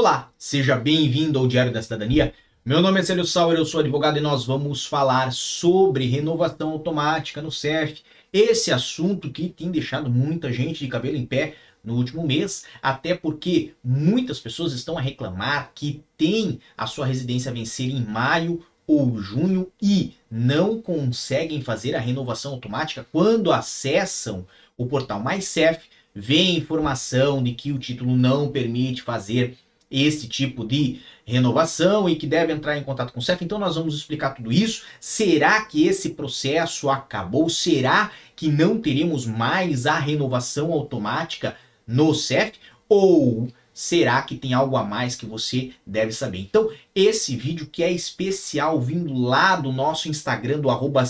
Olá, seja bem-vindo ao Diário da Cidadania. Meu nome é Célio Sauer, eu sou advogado e nós vamos falar sobre renovação automática no CEF. Esse assunto que tem deixado muita gente de cabelo em pé no último mês, até porque muitas pessoas estão a reclamar que tem a sua residência vencer em maio ou junho e não conseguem fazer a renovação automática quando acessam o portal MyCEF, vê informação de que o título não permite fazer esse tipo de renovação e que deve entrar em contato com o CEF. Então nós vamos explicar tudo isso. Será que esse processo acabou? Será que não teremos mais a renovação automática no CEF? Ou será que tem algo a mais que você deve saber? Então, esse vídeo que é especial, vindo lá do nosso Instagram, do arroba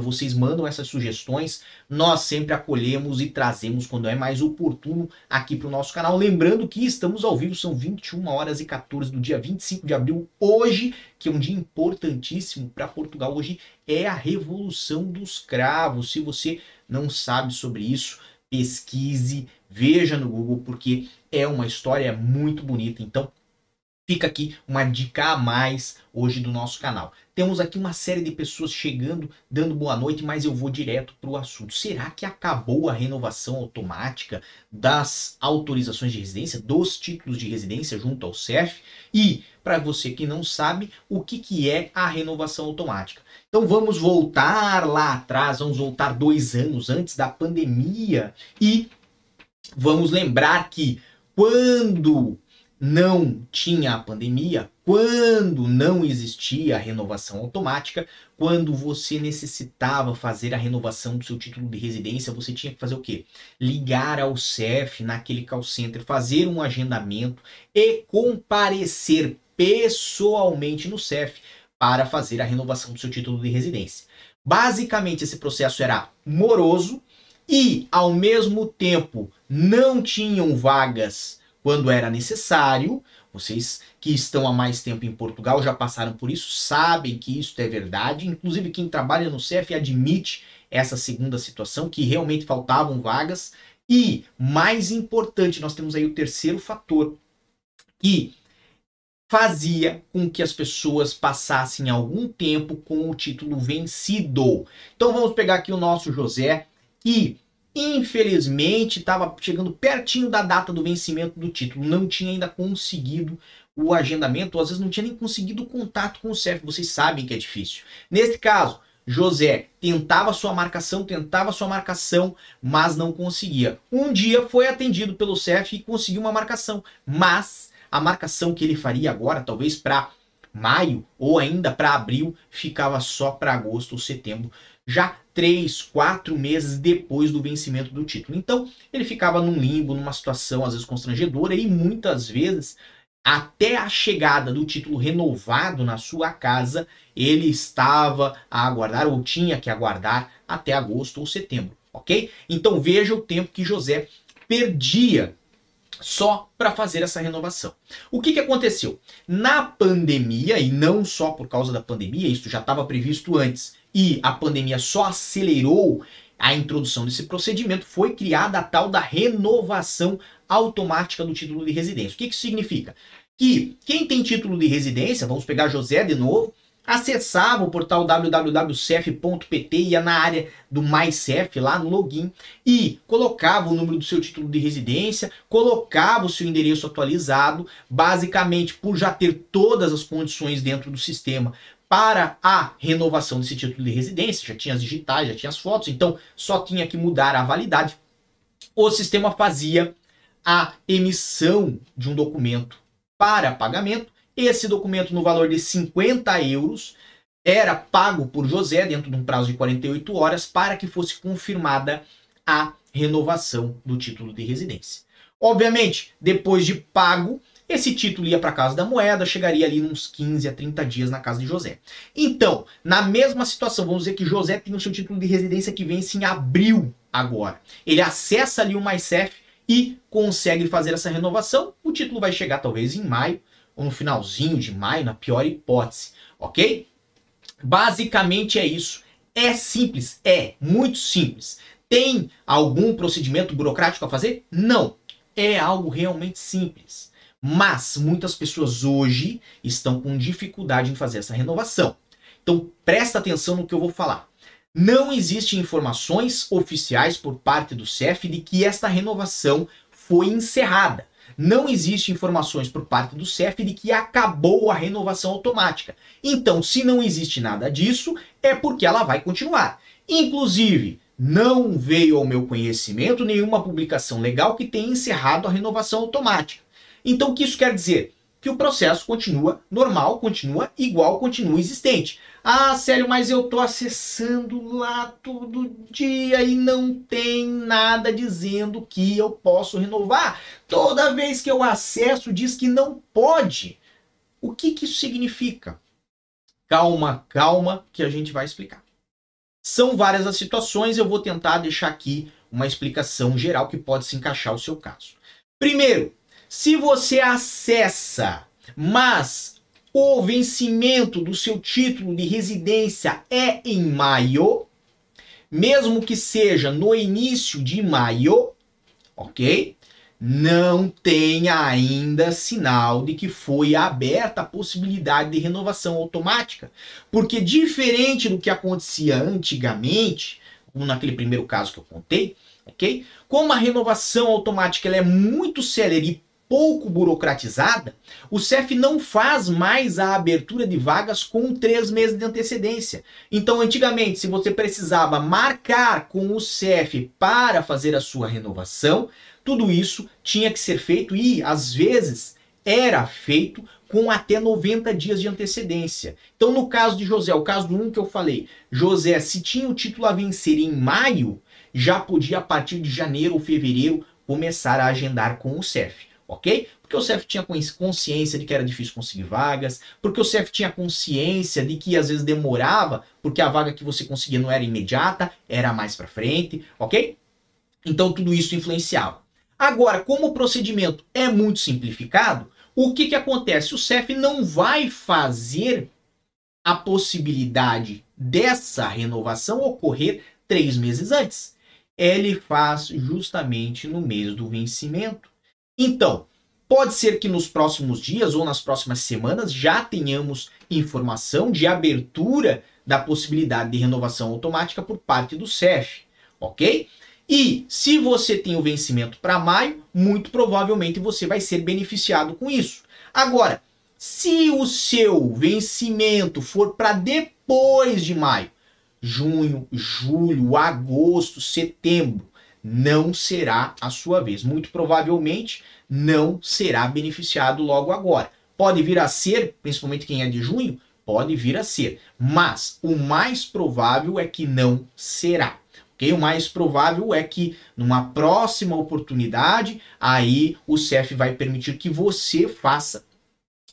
vocês mandam essas sugestões, nós sempre acolhemos e trazemos quando é mais oportuno aqui para o nosso canal. Lembrando que estamos ao vivo, são 21 horas e 14 do dia 25 de abril, hoje, que é um dia importantíssimo para Portugal. Hoje é a Revolução dos Cravos. Se você não sabe sobre isso, pesquise, veja no Google, porque é uma história muito bonita. Então, fica aqui uma dica a mais hoje do nosso canal. Temos aqui uma série de pessoas chegando, dando boa noite, mas eu vou direto para o assunto. Será que acabou a renovação automática das autorizações de residência, dos títulos de residência junto ao CEF? E, para você que não sabe, o que, que é a renovação automática? Então vamos voltar lá atrás, vamos voltar dois anos antes da pandemia e vamos lembrar que quando não tinha a pandemia, quando não existia a renovação automática, quando você necessitava fazer a renovação do seu título de residência, você tinha que fazer o quê? Ligar ao CEF naquele call center, fazer um agendamento e comparecer pessoalmente no CEF para fazer a renovação do seu título de residência. Basicamente, esse processo era moroso e, ao mesmo tempo, não tinham vagas quando era necessário. Vocês que estão há mais tempo em Portugal já passaram por isso, sabem que isso é verdade. Inclusive, quem trabalha no CEF admite essa segunda situação, que realmente faltavam vagas. E, mais importante, nós temos aí o terceiro fator, que fazia com que as pessoas passassem algum tempo com o título vencido. Então vamos pegar aqui o nosso José, que infelizmente estava chegando pertinho da data do vencimento do título, não tinha ainda conseguido o agendamento, ou às vezes não tinha nem conseguido o contato com o CEF, vocês sabem que é difícil. Nesse caso, José tentava sua marcação, tentava sua marcação, mas não conseguia. Um dia foi atendido pelo CEF e conseguiu uma marcação, mas a marcação que ele faria agora, talvez para maio ou ainda para abril, ficava só para agosto ou setembro, já três, quatro meses depois do vencimento do título. Então ele ficava num limbo, numa situação às vezes constrangedora e muitas vezes até a chegada do título renovado na sua casa, ele estava a aguardar ou tinha que aguardar até agosto ou setembro, ok? Então veja o tempo que José perdia só para fazer essa renovação. O que, que aconteceu? Na pandemia, e não só por causa da pandemia, isso já estava previsto antes, e a pandemia só acelerou a introdução desse procedimento, foi criada a tal da renovação automática do título de residência. O que, que significa? Que quem tem título de residência, vamos pegar José de novo, acessava o portal www.cef.pt, ia na área do MyCef, lá no login, e colocava o número do seu título de residência, colocava o seu endereço atualizado, basicamente por já ter todas as condições dentro do sistema para a renovação desse título de residência, já tinha as digitais, já tinha as fotos, então só tinha que mudar a validade. O sistema fazia a emissão de um documento para pagamento esse documento, no valor de 50 euros, era pago por José dentro de um prazo de 48 horas para que fosse confirmada a renovação do título de residência. Obviamente, depois de pago, esse título ia para a Casa da Moeda, chegaria ali uns 15 a 30 dias na casa de José. Então, na mesma situação, vamos dizer que José tem o seu título de residência que vence em abril agora. Ele acessa ali o MyCef e consegue fazer essa renovação. O título vai chegar talvez em maio, ou no finalzinho de maio, na pior hipótese, ok? Basicamente é isso. É simples, é muito simples. Tem algum procedimento burocrático a fazer? Não. É algo realmente simples. Mas muitas pessoas hoje estão com dificuldade em fazer essa renovação. Então presta atenção no que eu vou falar. Não existem informações oficiais por parte do CEF de que esta renovação foi encerrada. Não existem informações por parte do CEF de que acabou a renovação automática. Então, se não existe nada disso, é porque ela vai continuar. Inclusive, não veio ao meu conhecimento nenhuma publicação legal que tenha encerrado a renovação automática. Então, o que isso quer dizer? Que o processo continua normal, continua igual, continua existente. Ah, Célio, mas eu estou acessando lá todo dia e não tem nada dizendo que eu posso renovar. Toda vez que eu acesso diz que não pode. O que, que isso significa? Calma, calma, que a gente vai explicar. São várias as situações, eu vou tentar deixar aqui uma explicação geral que pode se encaixar ao seu caso. Primeiro, se você acessa, mas o vencimento do seu título de residência é em maio, mesmo que seja no início de maio, ok? Não tem ainda sinal de que foi aberta a possibilidade de renovação automática, porque diferente do que acontecia antigamente, como naquele primeiro caso que eu contei, ok? Como a renovação automática ela é muito célere e pouco burocratizada, o CEF não faz mais a abertura de vagas com três meses de antecedência. Então, antigamente, se você precisava marcar com o CEF para fazer a sua renovação, tudo isso tinha que ser feito e, às vezes, era feito com até 90 dias de antecedência. Então, no caso de José, o caso do um que eu falei, José, se tinha o título a vencer em maio, já podia, a partir de janeiro ou fevereiro, começar a agendar com o CEF ok? Porque o CEF tinha consciência de que era difícil conseguir vagas, porque o CEF tinha consciência de que às vezes demorava, porque a vaga que você conseguia não era imediata, era mais para frente, ok? Então tudo isso influenciava. Agora, como o procedimento é muito simplificado, o que, que acontece? O CEF não vai fazer a possibilidade dessa renovação ocorrer três meses antes. Ele faz justamente no mês do vencimento. Então, pode ser que nos próximos dias ou nas próximas semanas já tenhamos informação de abertura da possibilidade de renovação automática por parte do CEF, ok? E se você tem o vencimento para maio, muito provavelmente você vai ser beneficiado com isso. Agora, se o seu vencimento for para depois de maio, junho, julho, agosto, setembro, não será a sua vez. Muito provavelmente não será beneficiado logo agora. Pode vir a ser, principalmente quem é de junho, pode vir a ser, mas o mais provável é que não será. Okay? O mais provável é que numa próxima oportunidade, aí o CEF vai permitir que você faça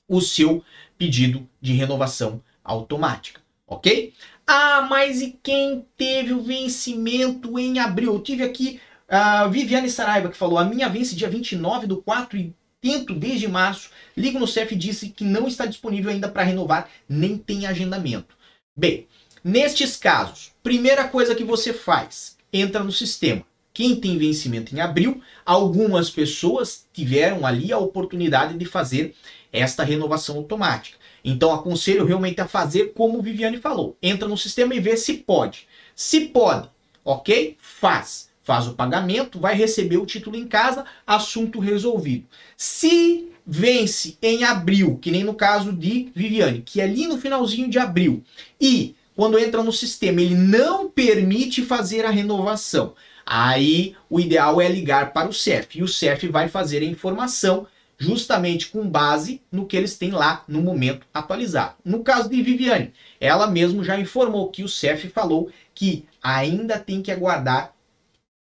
o seu pedido de renovação automática, ok? Ah, mas e quem teve o vencimento em abril? Eu tive aqui a Viviane Saraiva que falou: a minha vence dia 29 do 4 e tento desde março. Ligo no CEF e disse que não está disponível ainda para renovar, nem tem agendamento. Bem, nestes casos, primeira coisa que você faz, entra no sistema. Quem tem vencimento em abril, algumas pessoas tiveram ali a oportunidade de fazer esta renovação automática. Então aconselho realmente a fazer como Viviane falou. Entra no sistema e vê se pode. Se pode, ok? Faz. Faz o pagamento, vai receber o título em casa, assunto resolvido. Se vence em abril, que nem no caso de Viviane, que é ali no finalzinho de abril, e quando entra no sistema ele não permite fazer a renovação, aí o ideal é ligar para o CEF e o CEF vai fazer a informação justamente com base no que eles têm lá no momento atualizado. No caso de Viviane, ela mesmo já informou que o CEF falou que ainda tem que aguardar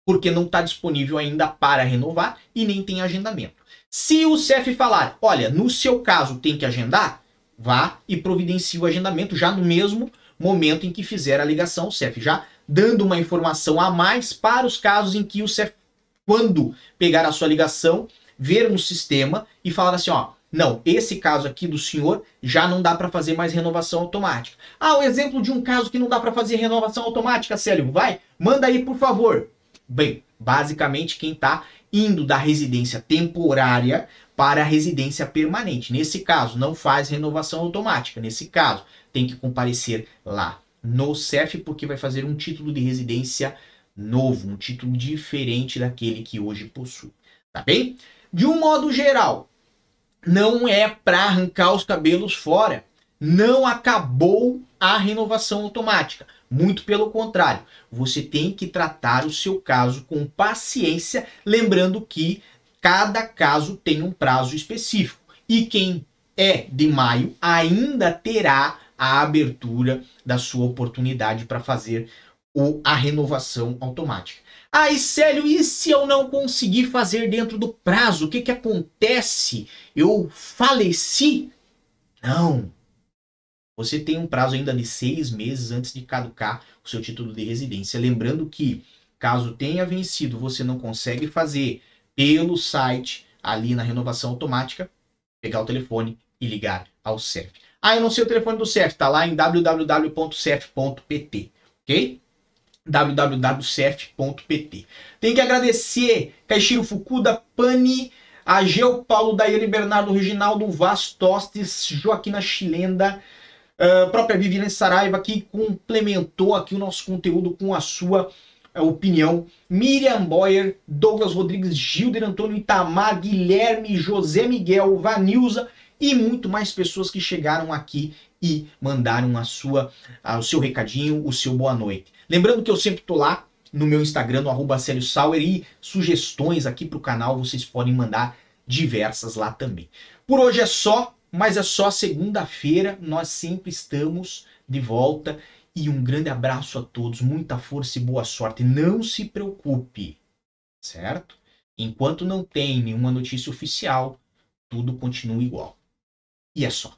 porque não está disponível ainda para renovar e nem tem agendamento. Se o CEF falar, olha, no seu caso tem que agendar, vá e providencie o agendamento já no mesmo momento em que fizer a ligação, o CEF já dando uma informação a mais para os casos em que o CEF, quando pegar a sua ligação, ver no sistema e falar assim, ó, não, esse caso aqui do senhor já não dá para fazer mais renovação automática. Ah, o exemplo de um caso que não dá para fazer renovação automática, Célio, vai, manda aí por favor. Bem, basicamente quem está indo da residência temporária para a residência permanente. Nesse caso, não faz renovação automática. Nesse caso, tem que comparecer lá no CEF porque vai fazer um título de residência novo, um título diferente daquele que hoje possui. Tá bem? De um modo geral, não é para arrancar os cabelos fora. Não acabou a renovação automática. Muito pelo contrário, você tem que tratar o seu caso com paciência, lembrando que cada caso tem um prazo específico. E quem é de maio ainda terá a abertura da sua oportunidade para fazer a renovação automática. E Célio, e se eu não conseguir fazer dentro do prazo? O que, que acontece? Eu faleci? Não. Você tem um prazo ainda de seis meses antes de caducar o seu título de residência. Lembrando que, caso tenha vencido, você não consegue fazer pelo site, ali na renovação automática, pegar o telefone e ligar ao CEF. Ah, eu não sei o telefone do CEF, tá lá em www.cef.pt, ok? www.cef.pt. Tem que agradecer Caixiro Fukuda, Pani, Ageu Paulo, Daiane Bernardo, Reginaldo Vaz Tostes, Joaquina Chilenda, uh, própria Viviane Saraiva, que complementou aqui o nosso conteúdo com a sua uh, opinião. Miriam Boyer, Douglas Rodrigues, Gilder Antônio Itamar, Guilherme, José Miguel, Vanilza e muito mais pessoas que chegaram aqui e mandaram a sua, a, o seu recadinho, o seu boa noite. Lembrando que eu sempre tô lá no meu Instagram, no arroba Sauer, e sugestões aqui para o canal vocês podem mandar diversas lá também. Por hoje é só, mas é só segunda-feira, nós sempre estamos de volta. E um grande abraço a todos, muita força e boa sorte. Não se preocupe, certo? Enquanto não tem nenhuma notícia oficial, tudo continua igual. E é só.